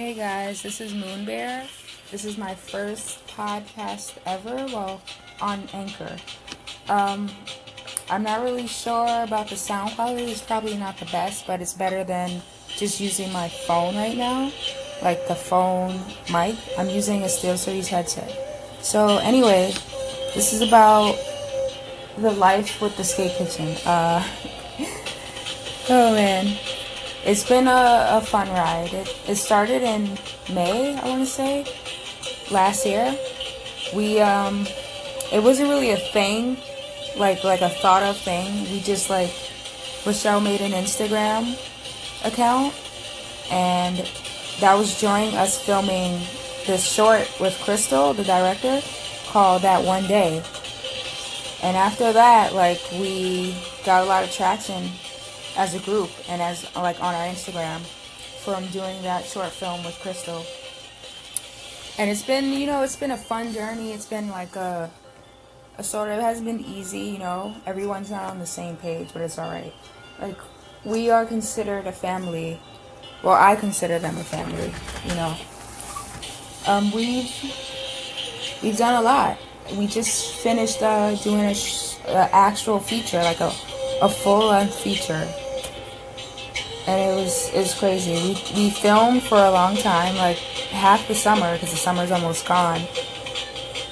Hey guys, this is Moon Bear. This is my first podcast ever, well, on Anchor. Um, I'm not really sure about the sound quality. It's probably not the best, but it's better than just using my phone right now, like the phone mic. I'm using a SteelSeries headset. So anyway, this is about the life with the skate kitchen. Uh, oh man. It's been a, a fun ride. It, it started in May, I want to say, last year. We, um, it wasn't really a thing, like, like a thought of thing. We just, like, Rochelle made an Instagram account, and that was during us filming this short with Crystal, the director, called That One Day. And after that, like, we got a lot of traction as a group and as like on our Instagram from doing that short film with Crystal. And it's been, you know, it's been a fun journey. It's been like a, a sort of, hasn't been easy, you know. Everyone's not on the same page, but it's alright. Like, we are considered a family. Well, I consider them a family, you know. Um, we've, we've done a lot. We just finished uh, doing a, sh- a actual feature, like a, a full length feature and it was it was crazy. We we filmed for a long time, like half the summer because the summer's almost gone.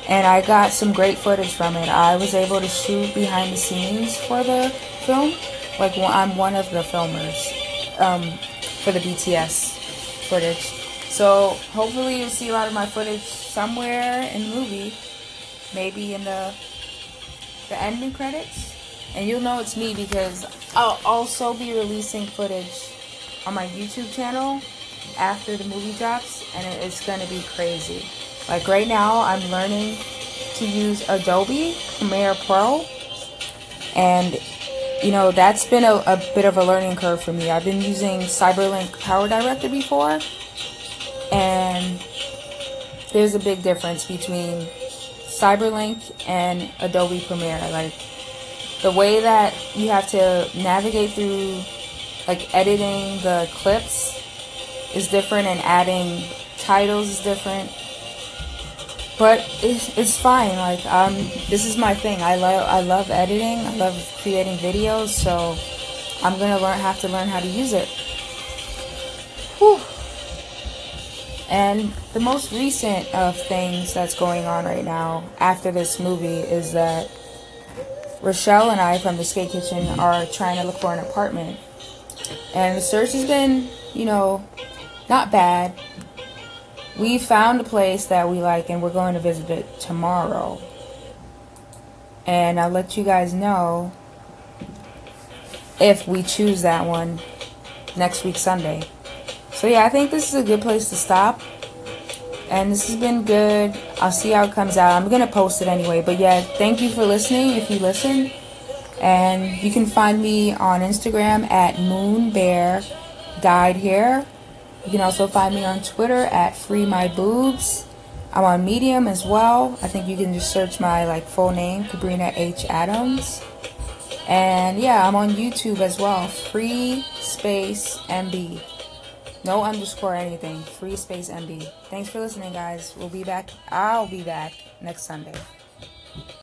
And I got some great footage from it. I was able to shoot behind the scenes for the film. Like I'm one of the filmers um, for the BTS footage. So hopefully you'll see a lot of my footage somewhere in the movie, maybe in the the ending credits and you'll know it's me because I'll also be releasing footage on my YouTube channel after the movie drops, and it's gonna be crazy. Like right now, I'm learning to use Adobe Premiere Pro, and you know that's been a, a bit of a learning curve for me. I've been using Cyberlink Power Director before, and there's a big difference between Cyberlink and Adobe Premiere. Like the way that you have to navigate through like editing the clips is different and adding titles is different. But it's, it's fine like um this is my thing. I love i love editing. I love creating videos so i'm gonna learn have to learn how to use it. Whew. and the most recent of things that's going on right now after this movie is that Rochelle and I from the Skate Kitchen are trying to look for an apartment. And the search has been, you know, not bad. We found a place that we like and we're going to visit it tomorrow. And I'll let you guys know if we choose that one next week Sunday. So yeah, I think this is a good place to stop. And this has been good. I'll see how it comes out. I'm going to post it anyway. But yeah, thank you for listening if you listen. And you can find me on Instagram at Moon Bear Dyed Hair. You can also find me on Twitter at freemyboobs. I'm on Medium as well. I think you can just search my like full name, Kabrina H. Adams. And yeah, I'm on YouTube as well. Free Space MB. No underscore anything. Free space MB. Thanks for listening, guys. We'll be back. I'll be back next Sunday.